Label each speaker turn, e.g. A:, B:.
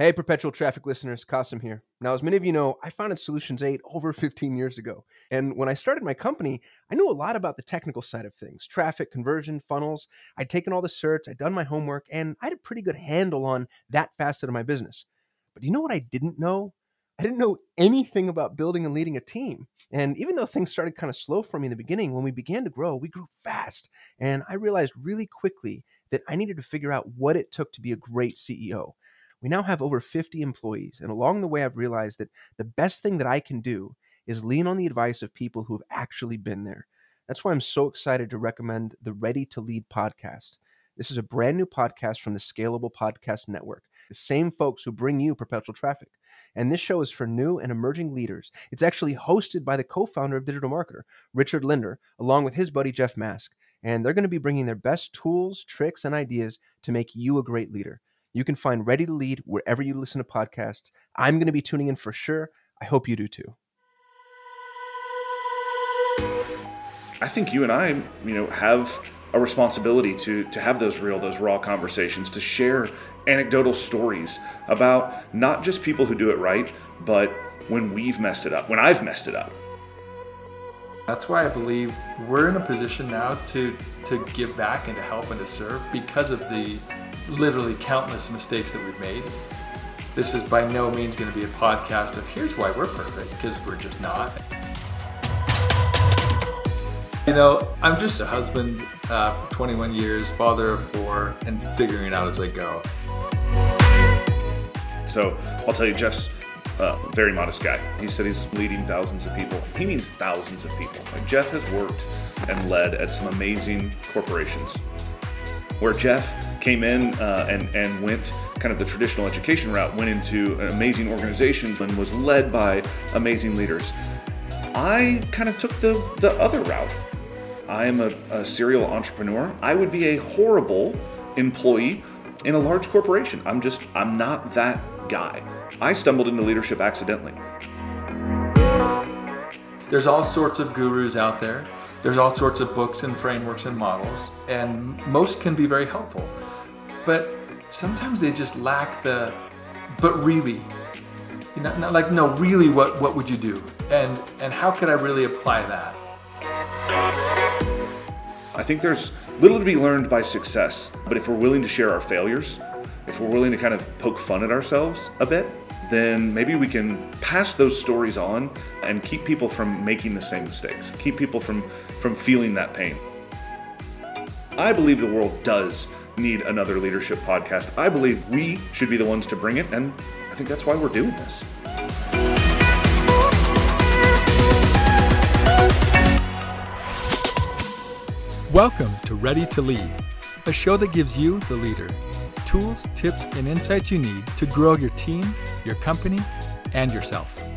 A: Hey, perpetual traffic listeners, Kasim here. Now, as many of you know, I founded Solutions 8 over 15 years ago. And when I started my company, I knew a lot about the technical side of things traffic, conversion, funnels. I'd taken all the certs, I'd done my homework, and I had a pretty good handle on that facet of my business. But you know what I didn't know? I didn't know anything about building and leading a team. And even though things started kind of slow for me in the beginning, when we began to grow, we grew fast. And I realized really quickly that I needed to figure out what it took to be a great CEO. We now have over 50 employees, and along the way, I've realized that the best thing that I can do is lean on the advice of people who have actually been there. That's why I'm so excited to recommend the Ready to Lead podcast. This is a brand new podcast from the Scalable Podcast Network, the same folks who bring you perpetual traffic. And this show is for new and emerging leaders. It's actually hosted by the co founder of Digital Marketer, Richard Lindner, along with his buddy Jeff Mask. And they're going to be bringing their best tools, tricks, and ideas to make you a great leader. You can find Ready to Lead wherever you listen to podcasts. I'm going to be tuning in for sure. I hope you do too.
B: I think you and I, you know, have a responsibility to to have those real, those raw conversations, to share anecdotal stories about not just people who do it right, but when we've messed it up, when I've messed it up.
C: That's why I believe we're in a position now to to give back and to help and to serve because of the literally countless mistakes that we've made. This is by no means going to be a podcast of here's why we're perfect, because we're just not. You know, I'm just a husband uh, 21 years, father of four, and figuring it out as I go.
B: So I'll tell you, Jeff's a very modest guy. He said he's leading thousands of people. He means thousands of people. Like Jeff has worked and led at some amazing corporations. Where Jeff came in uh, and, and went kind of the traditional education route, went into amazing organizations and was led by amazing leaders. I kind of took the, the other route. I am a, a serial entrepreneur. I would be a horrible employee in a large corporation. I'm just, I'm not that guy. I stumbled into leadership accidentally.
C: There's all sorts of gurus out there. There's all sorts of books and frameworks and models, and most can be very helpful but sometimes they just lack the but really you know, not like no really what what would you do? And and how could i really apply that?
B: I think there's little to be learned by success but if we're willing to share our failures if we're willing to kind of poke fun at ourselves a bit then maybe we can pass those stories on and keep people from making the same mistakes keep people from from feeling that pain. I believe the world does need another leadership podcast. I believe we should be the ones to bring it, and I think that's why we're doing this.
D: Welcome to Ready to Lead, a show that gives you, the leader, tools, tips, and insights you need to grow your team, your company, and yourself.